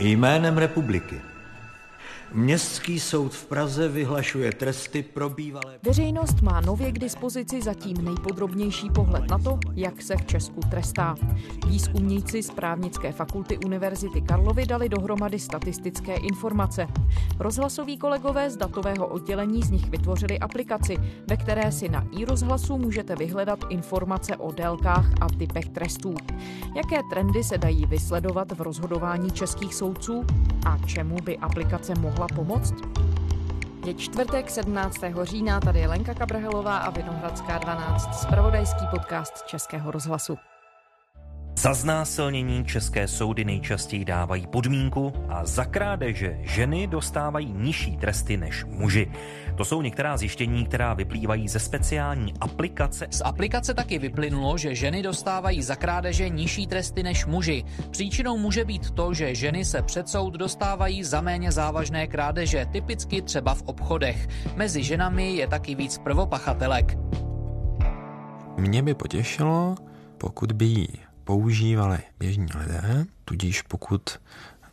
Jménem republiky. Městský soud v Praze vyhlašuje tresty pro bývalé... Veřejnost má nově k dispozici zatím nejpodrobnější pohled na to, jak se v Česku trestá. Výzkumníci z právnické fakulty Univerzity Karlovy dali dohromady statistické informace. Rozhlasoví kolegové z datového oddělení z nich vytvořili aplikaci, ve které si na i-rozhlasu můžete vyhledat informace o délkách a typech trestů. Jaké trendy se dají vysledovat v rozhodování českých soudců a čemu by aplikace mohla mohla pomoct? Je čtvrtek 17. října, tady je Lenka Kabrhelová a Vinohradská 12, spravodajský podcast Českého rozhlasu. Za znásilnění české soudy nejčastěji dávají podmínku a za krádeže ženy dostávají nižší tresty než muži. To jsou některá zjištění, která vyplývají ze speciální aplikace. Z aplikace taky vyplynulo, že ženy dostávají za krádeže nižší tresty než muži. Příčinou může být to, že ženy se před soud dostávají za méně závažné krádeže, typicky třeba v obchodech. Mezi ženami je taky víc prvopachatelek. Mě by potěšilo, pokud by ji používali běžní lidé, tudíž pokud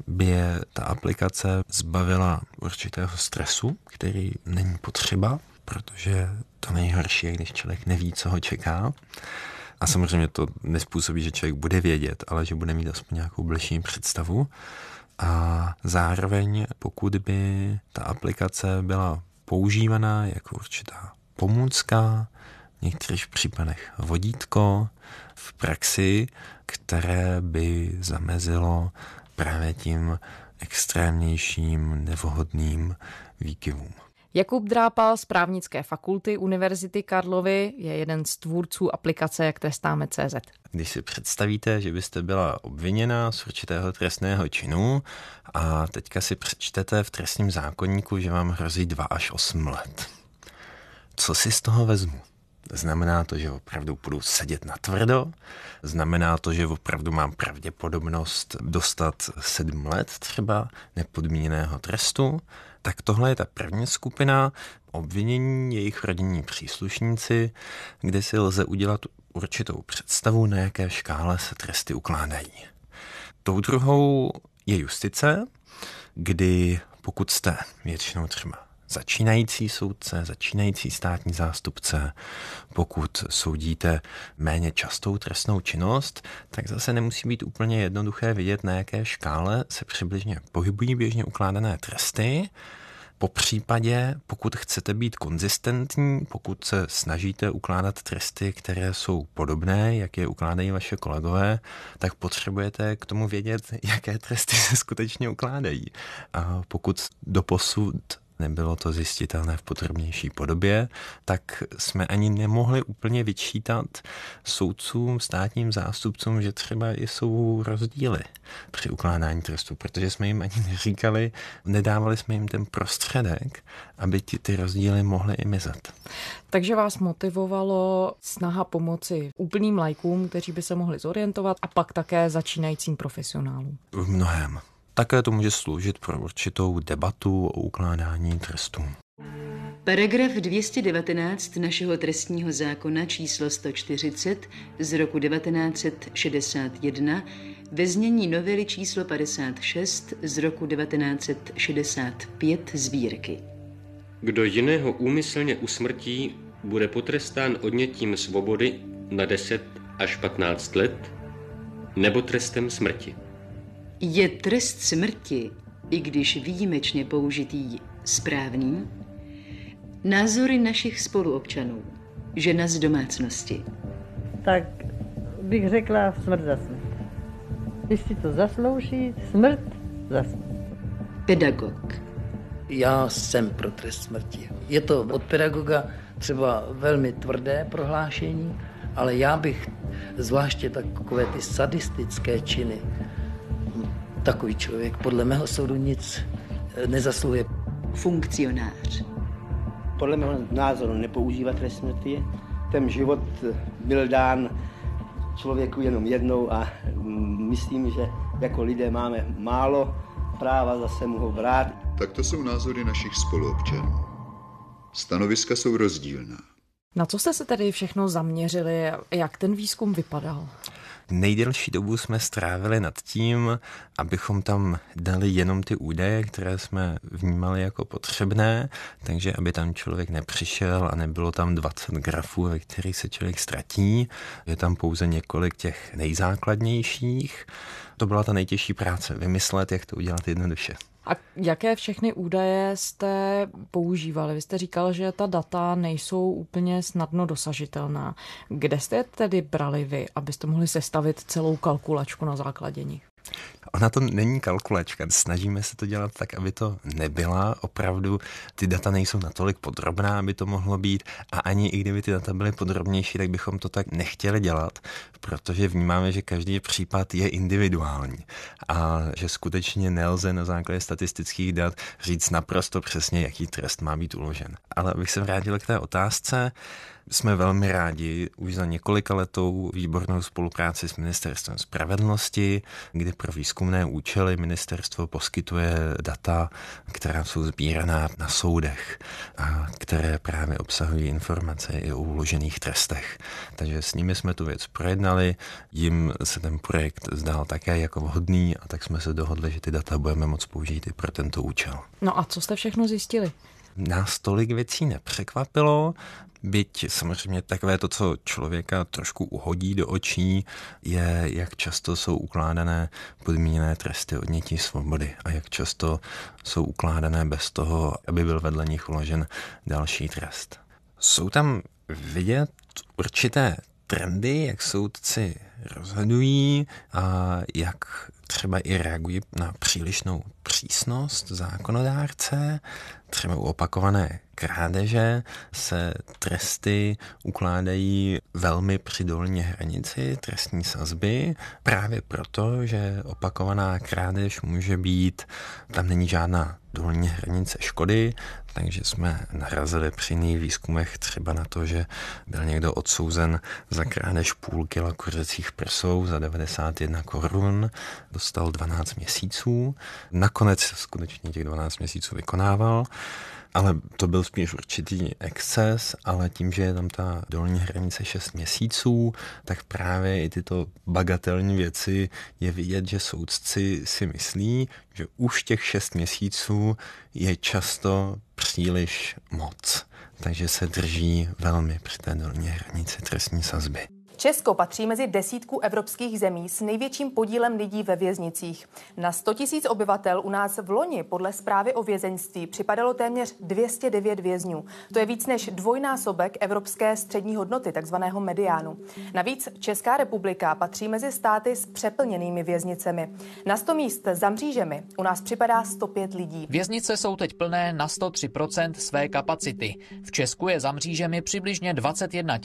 by je ta aplikace zbavila určitého stresu, který není potřeba, protože to nejhorší je, když člověk neví, co ho čeká. A samozřejmě to nespůsobí, že člověk bude vědět, ale že bude mít aspoň nějakou bližší představu. A zároveň, pokud by ta aplikace byla používaná jako určitá pomůcka, v některých případech vodítko v praxi, které by zamezilo právě tím extrémnějším, nevhodným výkyvům. Jakub Drápal z právnické fakulty Univerzity Karlovy je jeden z tvůrců aplikace Jak trestáme CZ. Když si představíte, že byste byla obviněna z určitého trestného činu a teďka si přečtete v trestním zákonníku, že vám hrozí 2 až 8 let. Co si z toho vezmu? Znamená to, že opravdu budu sedět na tvrdo, znamená to, že opravdu mám pravděpodobnost dostat sedm let třeba nepodmíněného trestu, tak tohle je ta první skupina. Obvinění jejich rodinní příslušníci, kde si lze udělat určitou představu, na jaké škále se tresty ukládají. Tou druhou je justice, kdy pokud jste většinou třeba začínající soudce, začínající státní zástupce, pokud soudíte méně častou trestnou činnost, tak zase nemusí být úplně jednoduché vidět, na jaké škále se přibližně pohybují běžně ukládané tresty. Po případě, pokud chcete být konzistentní, pokud se snažíte ukládat tresty, které jsou podobné, jak je ukládají vaše kolegové, tak potřebujete k tomu vědět, jaké tresty se skutečně ukládají. A pokud doposud nebylo to zjistitelné v podrobnější podobě, tak jsme ani nemohli úplně vyčítat soudcům, státním zástupcům, že třeba jsou rozdíly při ukládání trestu, protože jsme jim ani neříkali, nedávali jsme jim ten prostředek, aby ti ty rozdíly mohly i mizet. Takže vás motivovalo snaha pomoci úplným lajkům, kteří by se mohli zorientovat a pak také začínajícím profesionálům? V mnohem. Také to může sloužit pro určitou debatu o ukládání trestů. Paragraf 219 našeho trestního zákona číslo 140 z roku 1961 ve znění novely číslo 56 z roku 1965 sbírky. Kdo jiného úmyslně usmrtí, bude potrestán odnětím svobody na 10 až 15 let nebo trestem smrti. Je trest smrti, i když výjimečně použitý, správný? Názory našich spoluobčanů, žena z domácnosti. Tak bych řekla smrt za smrt. Když si to zaslouží, smrt za smrt. Pedagog. Já jsem pro trest smrti. Je to od pedagoga třeba velmi tvrdé prohlášení, ale já bych zvláště takové ty sadistické činy, takový člověk podle mého soudu nic eh, nezasluhuje. Funkcionář. Podle mého názoru nepoužívat trest smrti. Ten život byl dán člověku jenom jednou a mm, myslím, že jako lidé máme málo práva zase mu ho vrát. Tak to jsou názory našich spoluobčanů. Stanoviska jsou rozdílná. Na co jste se tedy všechno zaměřili? Jak ten výzkum vypadal? Nejdelší dobu jsme strávili nad tím, abychom tam dali jenom ty údaje, které jsme vnímali jako potřebné, takže aby tam člověk nepřišel a nebylo tam 20 grafů, ve kterých se člověk ztratí. Je tam pouze několik těch nejzákladnějších. To byla ta nejtěžší práce, vymyslet, jak to udělat jednoduše. A jaké všechny údaje jste používali? Vy jste říkal, že ta data nejsou úplně snadno dosažitelná. Kde jste tedy brali vy, abyste mohli sestavit celou kalkulačku na základě nich? Ona to není kalkulačka, snažíme se to dělat tak, aby to nebyla. Opravdu ty data nejsou natolik podrobná, aby to mohlo být a ani i kdyby ty data byly podrobnější, tak bychom to tak nechtěli dělat, protože vnímáme, že každý případ je individuální a že skutečně nelze na základě statistických dat říct naprosto přesně, jaký trest má být uložen. Ale abych se vrátil k té otázce, jsme velmi rádi už za několika letou výbornou spolupráci s Ministerstvem spravedlnosti, kdy pro výzkumné účely ministerstvo poskytuje data, která jsou sbíraná na soudech a které právě obsahují informace i o uložených trestech. Takže s nimi jsme tu věc projednali, jim se ten projekt zdál také jako vhodný a tak jsme se dohodli, že ty data budeme moct použít i pro tento účel. No a co jste všechno zjistili? Nás tolik věcí nepřekvapilo. Byť samozřejmě takové to, co člověka trošku uhodí do očí, je, jak často jsou ukládané podmíněné tresty odnětí svobody a jak často jsou ukládané bez toho, aby byl vedle nich uložen další trest. Jsou tam vidět určité trendy, jak soudci rozhodují a jak třeba i reagují na přílišnou přísnost zákonodárce, třeba u opakované krádeže se tresty ukládají velmi při dolní hranici trestní sazby, právě proto, že opakovaná krádež může být, tam není žádná dolní hranice škody, takže jsme narazili při jiných výzkumech třeba na to, že byl někdo odsouzen za krádež půl kila kuřecích prsou za 91 korun, dostal 12 měsíců, nakonec skutečně těch 12 měsíců vykonával, ale to byl spíš určitý exces, ale tím, že je tam ta dolní hranice 6 měsíců, tak právě i tyto bagatelní věci je vidět, že soudci si myslí, že už těch 6 měsíců je často příliš moc. Takže se drží velmi při té dolní hranici trestní sazby. Česko patří mezi desítku evropských zemí s největším podílem lidí ve věznicích. Na 100 000 obyvatel u nás v loni podle zprávy o vězeňství připadalo téměř 209 vězňů. To je víc než dvojnásobek evropské střední hodnoty, takzvaného mediánu. Navíc Česká republika patří mezi státy s přeplněnými věznicemi. Na 100 míst za mřížemi u nás připadá 105 lidí. Věznice jsou teď plné na 103% své kapacity. V Česku je za mřížemi přibližně 21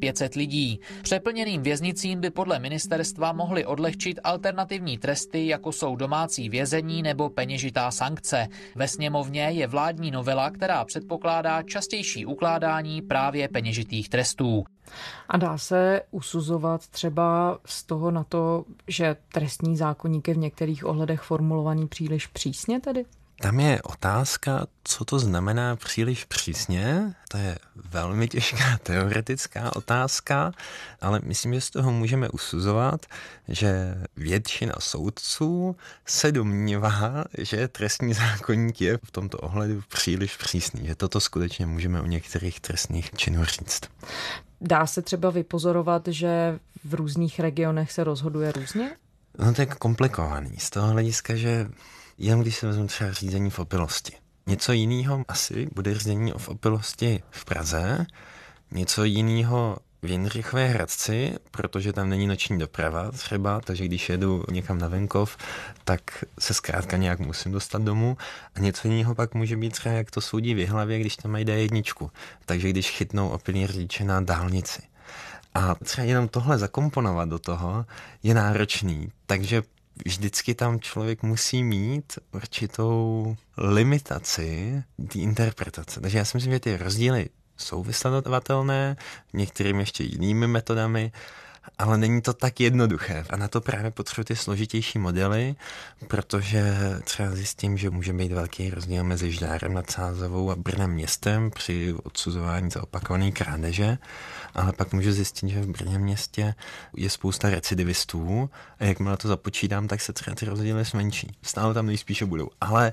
500 lidí. Pře Přeplněným věznicím by podle ministerstva mohly odlehčit alternativní tresty, jako jsou domácí vězení nebo peněžitá sankce. Ve sněmovně je vládní novela, která předpokládá častější ukládání právě peněžitých trestů. A dá se usuzovat třeba z toho na to, že trestní zákonník je v některých ohledech formulovaný příliš přísně tedy? Tam je otázka, co to znamená příliš přísně. To je velmi těžká teoretická otázka, ale myslím, že z toho můžeme usuzovat, že většina soudců se domnívá, že trestní zákonník je v tomto ohledu příliš přísný, že toto skutečně můžeme u některých trestných činů říct. Dá se třeba vypozorovat, že v různých regionech se rozhoduje různě? No to je komplikovaný z toho hlediska, že jen když se vezmu třeba řízení v opilosti. Něco jiného asi bude řízení v opilosti v Praze, něco jiného v Jindřichové Hradci, protože tam není noční doprava třeba, takže když jedu někam na venkov, tak se zkrátka nějak musím dostat domů. A něco jiného pak může být třeba, jak to soudí v hlavě, když tam mají D1. Takže když chytnou opilý řidiče na dálnici. A třeba jenom tohle zakomponovat do toho je náročný. Takže vždycky tam člověk musí mít určitou limitaci té interpretace. Takže já si myslím, že ty rozdíly jsou vysledovatelné, některými ještě jinými metodami, ale není to tak jednoduché. A na to právě potřebuji ty složitější modely, protože třeba zjistím, že může být velký rozdíl mezi Žďárem nad Sázovou a Brnem městem při odsuzování za opakované krádeže, ale pak můžu zjistit, že v Brně městě je spousta recidivistů a jakmile to započítám, tak se třeba ty rozdíly zmenší. Stále tam nejspíše budou, ale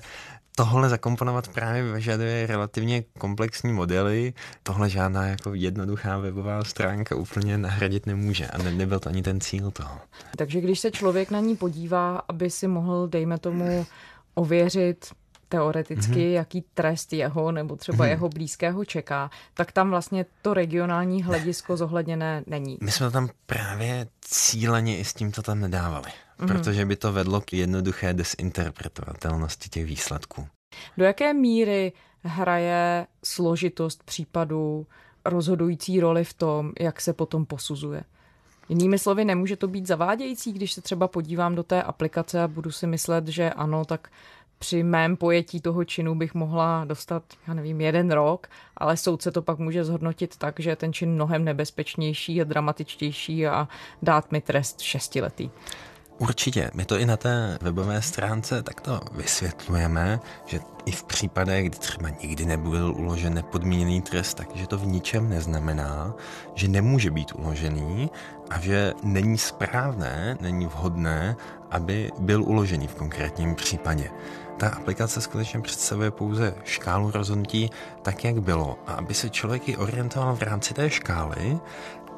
tohle zakomponovat právě vyžaduje relativně komplexní modely. Tohle žádná jako jednoduchá webová stránka úplně nahradit nemůže a ne, nebyl to ani ten cíl toho. Takže když se člověk na ní podívá, aby si mohl, dejme tomu, ověřit teoreticky, mm-hmm. jaký trest jeho nebo třeba mm-hmm. jeho blízkého čeká, tak tam vlastně to regionální hledisko zohledněné není. My jsme tam právě cíleně i s tímto tam nedávali mm-hmm. protože by to vedlo k jednoduché desinterpretovatelnosti těch výsledků. Do jaké míry hraje složitost případu rozhodující roli v tom, jak se potom posuzuje? Jinými slovy, nemůže to být zavádějící, když se třeba podívám do té aplikace a budu si myslet, že ano, tak při mém pojetí toho činu bych mohla dostat, já nevím, jeden rok, ale soudce to pak může zhodnotit tak, že je ten čin mnohem nebezpečnější a dramatičtější a dát mi trest šestiletý. Určitě, my to i na té webové stránce takto vysvětlujeme, že i v případech, kdy třeba nikdy nebyl uložen nepodmíněný trest, takže to v ničem neznamená, že nemůže být uložený a že není správné, není vhodné, aby byl uložený v konkrétním případě. Ta aplikace skutečně představuje pouze škálu rozhodnutí tak, jak bylo. A aby se člověk i orientoval v rámci té škály,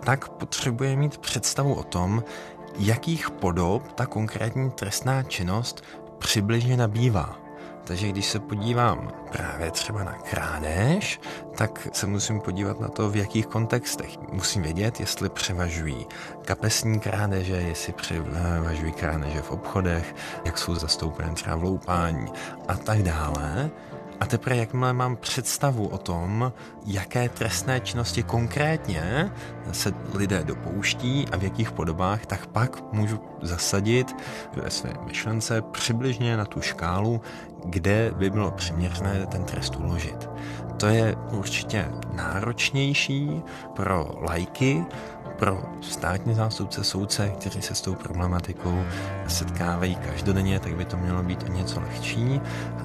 tak potřebuje mít představu o tom, jakých podob ta konkrétní trestná činnost přibližně nabývá. Takže když se podívám právě třeba na krádež, tak se musím podívat na to, v jakých kontextech. Musím vědět, jestli převažují kapesní krádeže, jestli převažují krádeže v obchodech, jak jsou zastoupené třeba v loupání a tak dále. A teprve jakmile mám představu o tom, jaké trestné činnosti konkrétně se lidé dopouští a v jakých podobách, tak pak můžu zasadit ve své myšlence přibližně na tu škálu, kde by bylo přiměřené ten trest uložit. To je určitě náročnější pro lajky, pro státní zástupce, soudce, kteří se s tou problematikou setkávají každodenně, tak by to mělo být o něco lehčí.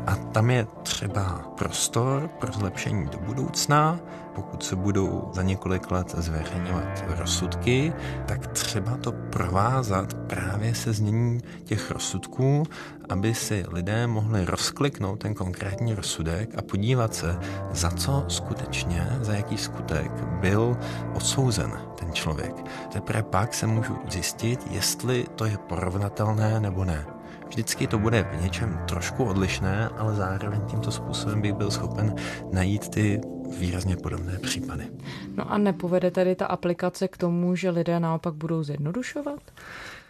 A tam je třeba prostor pro zlepšení do budoucna, pokud se budou za několik let zveřejňovat rozsudky, tak třeba to provázat právě se zněním těch rozsudků, aby si lidé mohli rozkliknout ten konkrétní rozsudek a podívat se, za co skutečně, za jaký skutek byl odsouzen ten člověk. Teprve pak se můžu zjistit, jestli to je porovnatelné nebo ne. Vždycky to bude v něčem trošku odlišné, ale zároveň tímto způsobem bych byl schopen najít ty výrazně podobné případy. No a nepovede tedy ta aplikace k tomu, že lidé naopak budou zjednodušovat?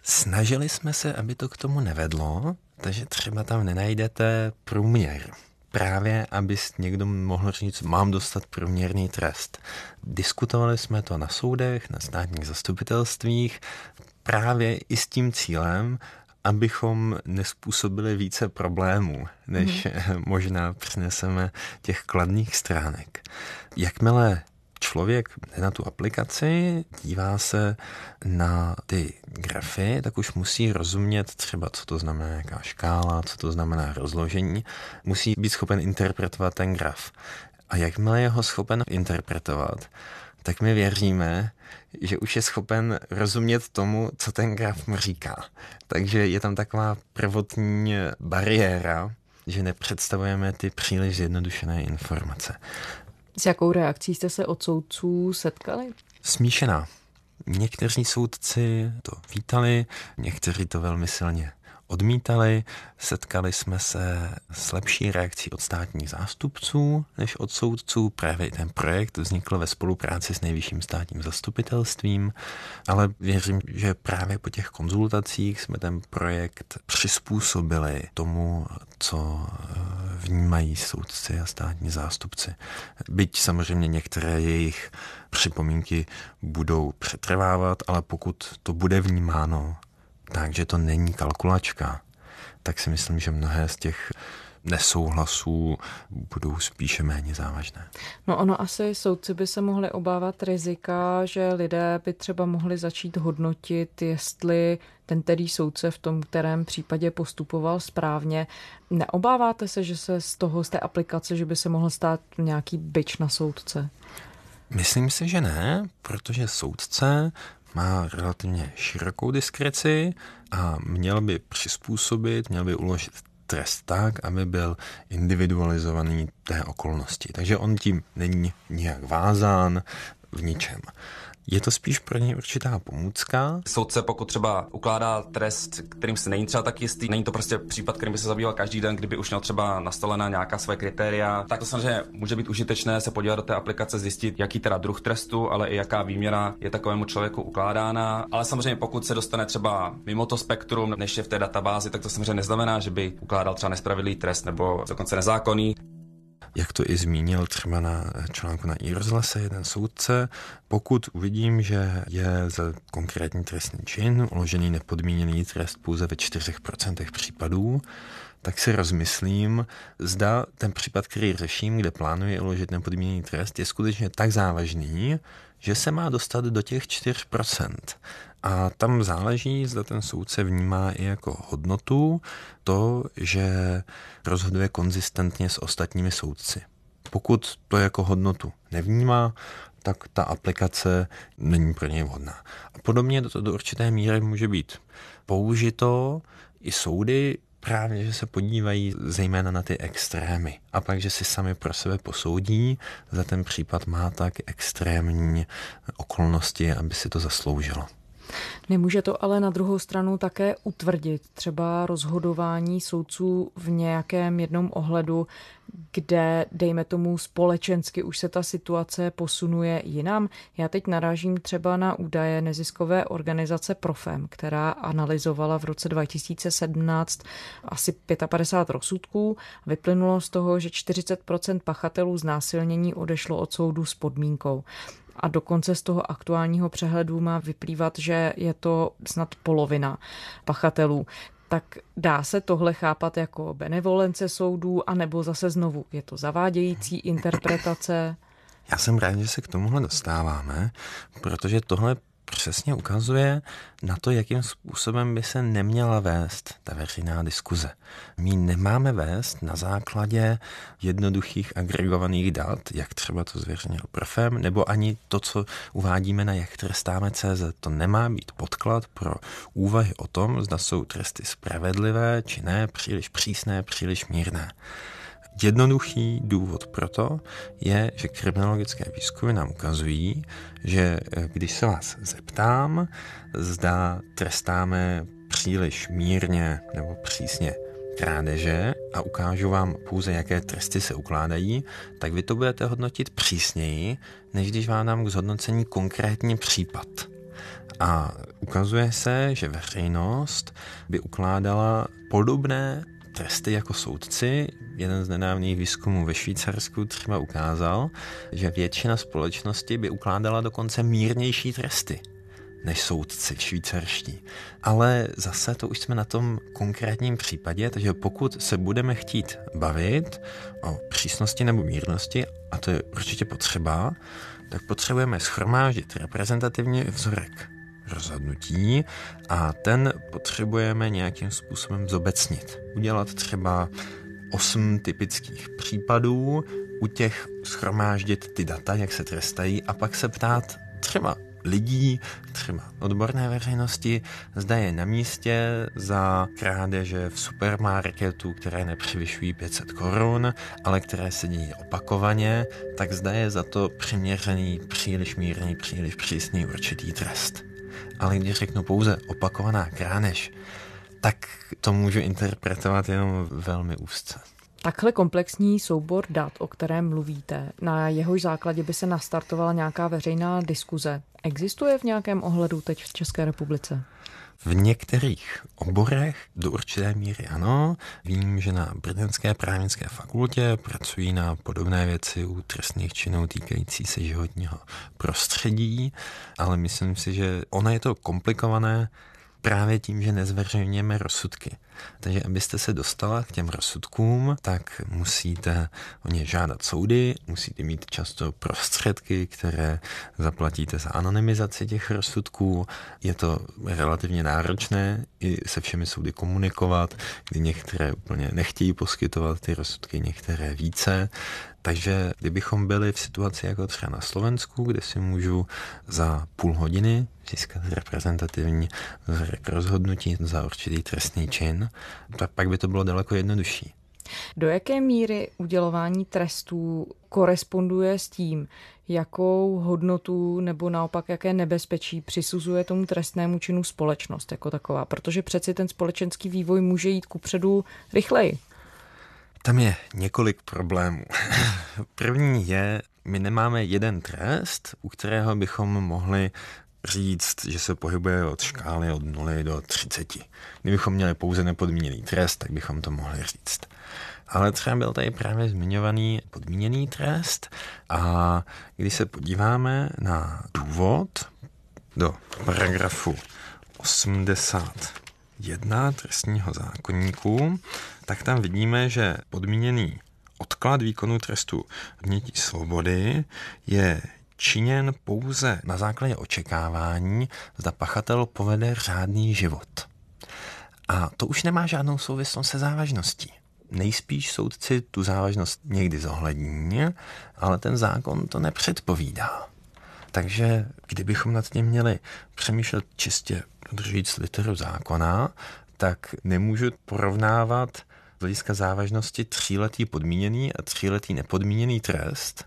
Snažili jsme se, aby to k tomu nevedlo, takže třeba tam nenajdete průměr. Právě, aby někdo mohl říct, mám dostat průměrný trest. Diskutovali jsme to na soudech, na státních zastupitelstvích, právě i s tím cílem, abychom nespůsobili více problémů, než hmm. možná přineseme těch kladných stránek. Jakmile člověk jde na tu aplikaci, dívá se na ty grafy, tak už musí rozumět třeba, co to znamená jaká škála, co to znamená rozložení. Musí být schopen interpretovat ten graf. A jakmile je ho schopen interpretovat, tak my věříme, že už je schopen rozumět tomu, co ten graf mu říká. Takže je tam taková prvotní bariéra, že nepředstavujeme ty příliš zjednodušené informace. S jakou reakcí jste se od soudců setkali? Smíšená. Někteří soudci to vítali, někteří to velmi silně odmítali. Setkali jsme se s lepší reakcí od státních zástupců než od soudců. Právě ten projekt vznikl ve spolupráci s nejvyšším státním zastupitelstvím, ale věřím, že právě po těch konzultacích jsme ten projekt přizpůsobili tomu, co eh, vnímají soudci a státní zástupci. Byť samozřejmě některé jejich připomínky budou přetrvávat, ale pokud to bude vnímáno takže to není kalkulačka, tak si myslím, že mnohé z těch nesouhlasů budou spíše méně závažné. No ono asi soudci by se mohli obávat rizika, že lidé by třeba mohli začít hodnotit, jestli ten tedy soudce v tom kterém případě postupoval správně. Neobáváte se, že se z toho, z té aplikace, že by se mohl stát nějaký byč na soudce? Myslím si, že ne, protože soudce má relativně širokou diskreci a měl by přizpůsobit, měl by uložit trest tak, aby byl individualizovaný té okolnosti. Takže on tím není nijak vázán v ničem. Je to spíš pro něj určitá pomůcka. Soudce, pokud třeba ukládá trest, kterým se není třeba tak jistý, není to prostě případ, kterým by se zabýval každý den, kdyby už měl třeba nastolená nějaká své kritéria, tak to samozřejmě může být užitečné se podívat do té aplikace, zjistit, jaký teda druh trestu, ale i jaká výměra je takovému člověku ukládána. Ale samozřejmě, pokud se dostane třeba mimo to spektrum, než je v té databázi, tak to samozřejmě neznamená, že by ukládal třeba nespravedlivý trest nebo dokonce nezákonný jak to i zmínil třeba na článku na iRozhlase jeden soudce, pokud uvidím, že je za konkrétní trestný čin uložený nepodmíněný trest pouze ve 4% případů, tak si rozmyslím, zda ten případ, který řeším, kde plánuji uložit nepodmíněný trest, je skutečně tak závažný, že se má dostat do těch 4%. A tam záleží, zda ten soudce vnímá i jako hodnotu to, že rozhoduje konzistentně s ostatními soudci. Pokud to jako hodnotu nevnímá, tak ta aplikace není pro něj vhodná. A podobně to do určité míry může být použito i soudy právě, že se podívají zejména na ty extrémy a pak, že si sami pro sebe posoudí, za ten případ má tak extrémní okolnosti, aby si to zasloužilo. Nemůže to ale na druhou stranu také utvrdit třeba rozhodování soudců v nějakém jednom ohledu, kde, dejme tomu, společensky už se ta situace posunuje jinam. Já teď narážím třeba na údaje neziskové organizace Profem, která analyzovala v roce 2017 asi 55 rozsudků. Vyplynulo z toho, že 40% pachatelů znásilnění odešlo od soudu s podmínkou a dokonce z toho aktuálního přehledu má vyplývat, že je to snad polovina pachatelů. Tak dá se tohle chápat jako benevolence soudů, anebo zase znovu je to zavádějící interpretace? Já jsem rád, že se k tomuhle dostáváme, protože tohle přesně ukazuje na to, jakým způsobem by se neměla vést ta veřejná diskuze. My nemáme vést na základě jednoduchých agregovaných dat, jak třeba to zveřejnil Profem, nebo ani to, co uvádíme na jak trestáme CZ. To nemá být podklad pro úvahy o tom, zda jsou tresty spravedlivé či ne, příliš přísné, příliš mírné. Jednoduchý důvod pro to je, že kriminologické výzkumy nám ukazují, že eh, když se vás zeptám, zda trestáme příliš mírně nebo přísně krádeže a ukážu vám pouze, jaké tresty se ukládají, tak vy to budete hodnotit přísněji, než když vám dám k zhodnocení konkrétní případ. A ukazuje se, že veřejnost by ukládala podobné tresty jako soudci. Jeden z nedávných výzkumů ve Švýcarsku třeba ukázal, že většina společnosti by ukládala dokonce mírnější tresty než soudci švýcarští. Ale zase to už jsme na tom konkrétním případě, takže pokud se budeme chtít bavit o přísnosti nebo mírnosti, a to je určitě potřeba, tak potřebujeme schromáždit reprezentativní vzorek rozhodnutí a ten potřebujeme nějakým způsobem zobecnit. Udělat třeba osm typických případů, u těch schromáždit ty data, jak se trestají a pak se ptát třeba lidí, třeba odborné veřejnosti, zda je na místě za krádeže v supermarketu, které nepřevyšují 500 korun, ale které se dějí opakovaně, tak zda je za to přiměřený, příliš mírný, příliš přísný určitý trest. Ale když řeknu pouze opakovaná kránež, tak to můžu interpretovat jenom velmi úzce. Takhle komplexní soubor dat, o kterém mluvíte, na jehož základě by se nastartovala nějaká veřejná diskuze, existuje v nějakém ohledu teď v České republice? V některých oborech do určité míry ano. Vím, že na Brněnské právnické fakultě pracují na podobné věci u trestných činů týkající se životního prostředí, ale myslím si, že ona je to komplikované právě tím, že nezveřejňujeme rozsudky. Takže abyste se dostala k těm rozsudkům, tak musíte o ně žádat soudy, musíte mít často prostředky, které zaplatíte za anonymizaci těch rozsudků. Je to relativně náročné i se všemi soudy komunikovat, kdy některé úplně nechtějí poskytovat ty rozsudky, některé více. Takže kdybychom byli v situaci jako třeba na Slovensku, kde si můžu za půl hodiny získat reprezentativní vzorek rozhodnutí za určitý trestný čin, tak pak by to bylo daleko jednodušší. Do jaké míry udělování trestů koresponduje s tím, jakou hodnotu nebo naopak jaké nebezpečí přisuzuje tomu trestnému činu společnost jako taková, protože přeci ten společenský vývoj může jít kupředu rychleji. Tam je několik problémů. První je, my nemáme jeden trest, u kterého bychom mohli říct, že se pohybuje od škály od 0 do 30. Kdybychom měli pouze nepodmíněný trest, tak bychom to mohli říct. Ale třeba byl tady právě zmiňovaný podmíněný trest a když se podíváme na důvod do paragrafu 81 trestního zákonníku, tak tam vidíme, že podmíněný odklad výkonu trestu odnětí svobody je činěn pouze na základě očekávání, zda pachatel povede řádný život. A to už nemá žádnou souvislost se závažností. Nejspíš soudci tu závažnost někdy zohlední, ale ten zákon to nepředpovídá. Takže kdybychom nad tím měli přemýšlet čistě, říct literu zákona, tak nemůžu porovnávat z hlediska závažnosti tříletý podmíněný a tříletý nepodmíněný trest,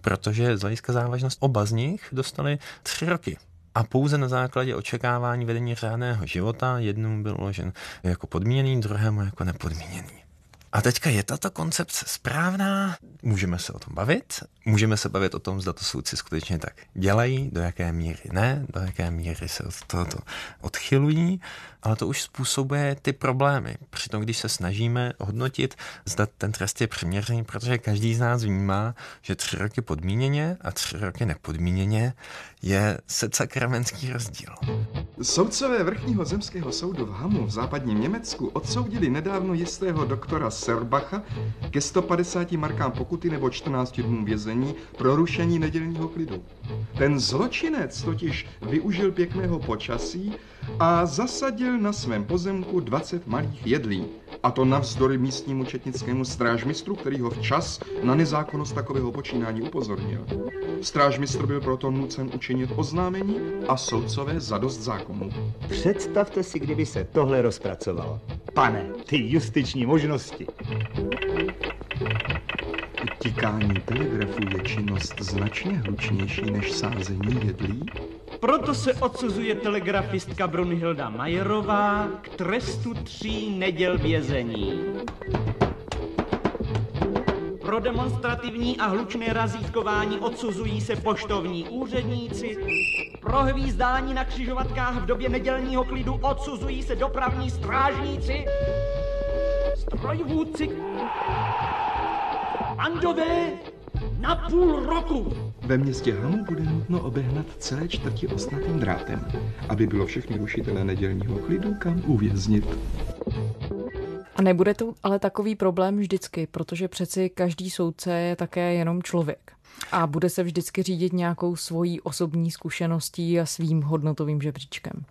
protože z hlediska závažnosti oba z nich dostali tři roky. A pouze na základě očekávání vedení řádného života jednomu byl uložen jako podmíněný, druhému jako nepodmíněný. A teďka je tato koncepce správná? Můžeme se o tom bavit. Můžeme se bavit o tom, zda to soudci skutečně tak dělají, do jaké míry ne, do jaké míry se od tohoto odchylují, ale to už způsobuje ty problémy. Přitom, když se snažíme hodnotit, zda ten trest je přiměřený, protože každý z nás vnímá, že tři roky podmíněně a tři roky nepodmíněně je secakramentský rozdíl. Soudcové vrchního zemského soudu v Hamu v západním Německu odsoudili nedávno jistého doktora Serbacha ke 150 markám pokuty nebo 14 dnů vězení pro rušení nedělního klidu. Ten zločinec totiž využil pěkného počasí a zasadil na svém pozemku 20 malých jedlí. A to navzdory místnímu četnickému strážmistru, který ho včas na nezákonnost takového počínání upozornil. Strážmistr byl proto nucen učinit oznámení a soudcové zadost zákonu. Představte si, kdyby se tohle rozpracovalo. Pane, ty justiční možnosti. Tikání telegrafu je činnost značně hlučnější než sázení jedlí? Proto se odsuzuje telegrafistka Brunhilda Majerová k trestu tří neděl vězení. Pro demonstrativní a hlučné razítkování odsuzují se poštovní úředníci, pro hvízdání na křižovatkách v době nedělního klidu odsuzují se dopravní strážníci, strojvůdci, bandové na půl roku. Ve městě Hamu bude nutno obehnat celé čtvrti osnatým drátem, aby bylo všechny rušitele nedělního klidu kam uvěznit. A nebude to ale takový problém vždycky, protože přeci každý soudce je také jenom člověk. A bude se vždycky řídit nějakou svojí osobní zkušeností a svým hodnotovým žebříčkem.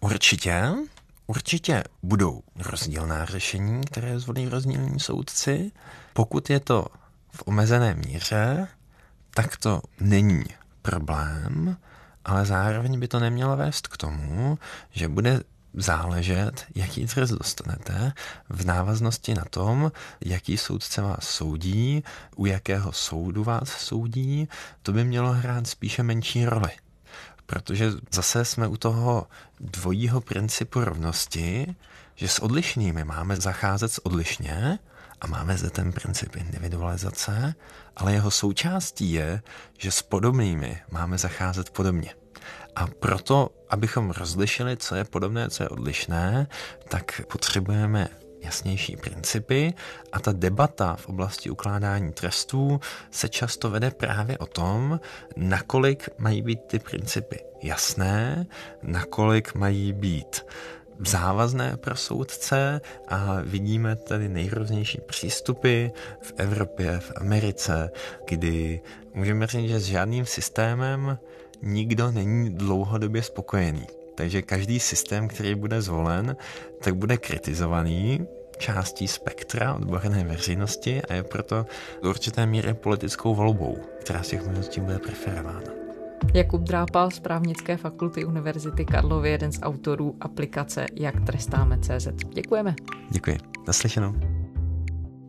Určitě. Určitě budou rozdílná řešení, které zvolí rozdílní soudci. Pokud je to v omezené míře, tak to není problém, ale zároveň by to nemělo vést k tomu, že bude záležet, jaký trest dostanete v návaznosti na tom, jaký soudce vás soudí, u jakého soudu vás soudí, to by mělo hrát spíše menší roli. Protože zase jsme u toho dvojího principu rovnosti, že s odlišnými máme zacházet s odlišně a máme zde ten princip individualizace, ale jeho součástí je, že s podobnými máme zacházet podobně. A proto, abychom rozlišili, co je podobné, co je odlišné, tak potřebujeme jasnější principy a ta debata v oblasti ukládání trestů se často vede právě o tom, nakolik mají být ty principy jasné, nakolik mají být závazné pro soudce a vidíme tady nejrůznější přístupy v Evropě, v Americe, kdy můžeme říct, že s žádným systémem nikdo není dlouhodobě spokojený. Takže každý systém, který bude zvolen, tak bude kritizovaný částí spektra odborné veřejnosti a je proto do určité míry politickou volbou, která z těch možností bude preferována. Jakub Drápal z právnické fakulty Univerzity Karlovy, jeden z autorů aplikace Jak trestáme CZ. Děkujeme. Děkuji. Naslyšenou.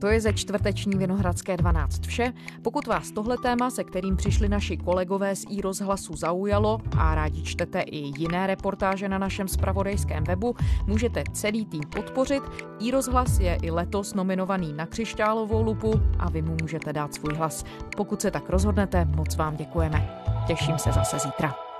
To je ze čtvrteční Vinohradské 12 vše. Pokud vás tohle téma, se kterým přišli naši kolegové z rozhlasu zaujalo a rádi čtete i jiné reportáže na našem spravodajském webu, můžete celý tým podpořit. rozhlas je i letos nominovaný na křišťálovou lupu a vy mu můžete dát svůj hlas. Pokud se tak rozhodnete, moc vám děkujeme. Těším se zase zítra.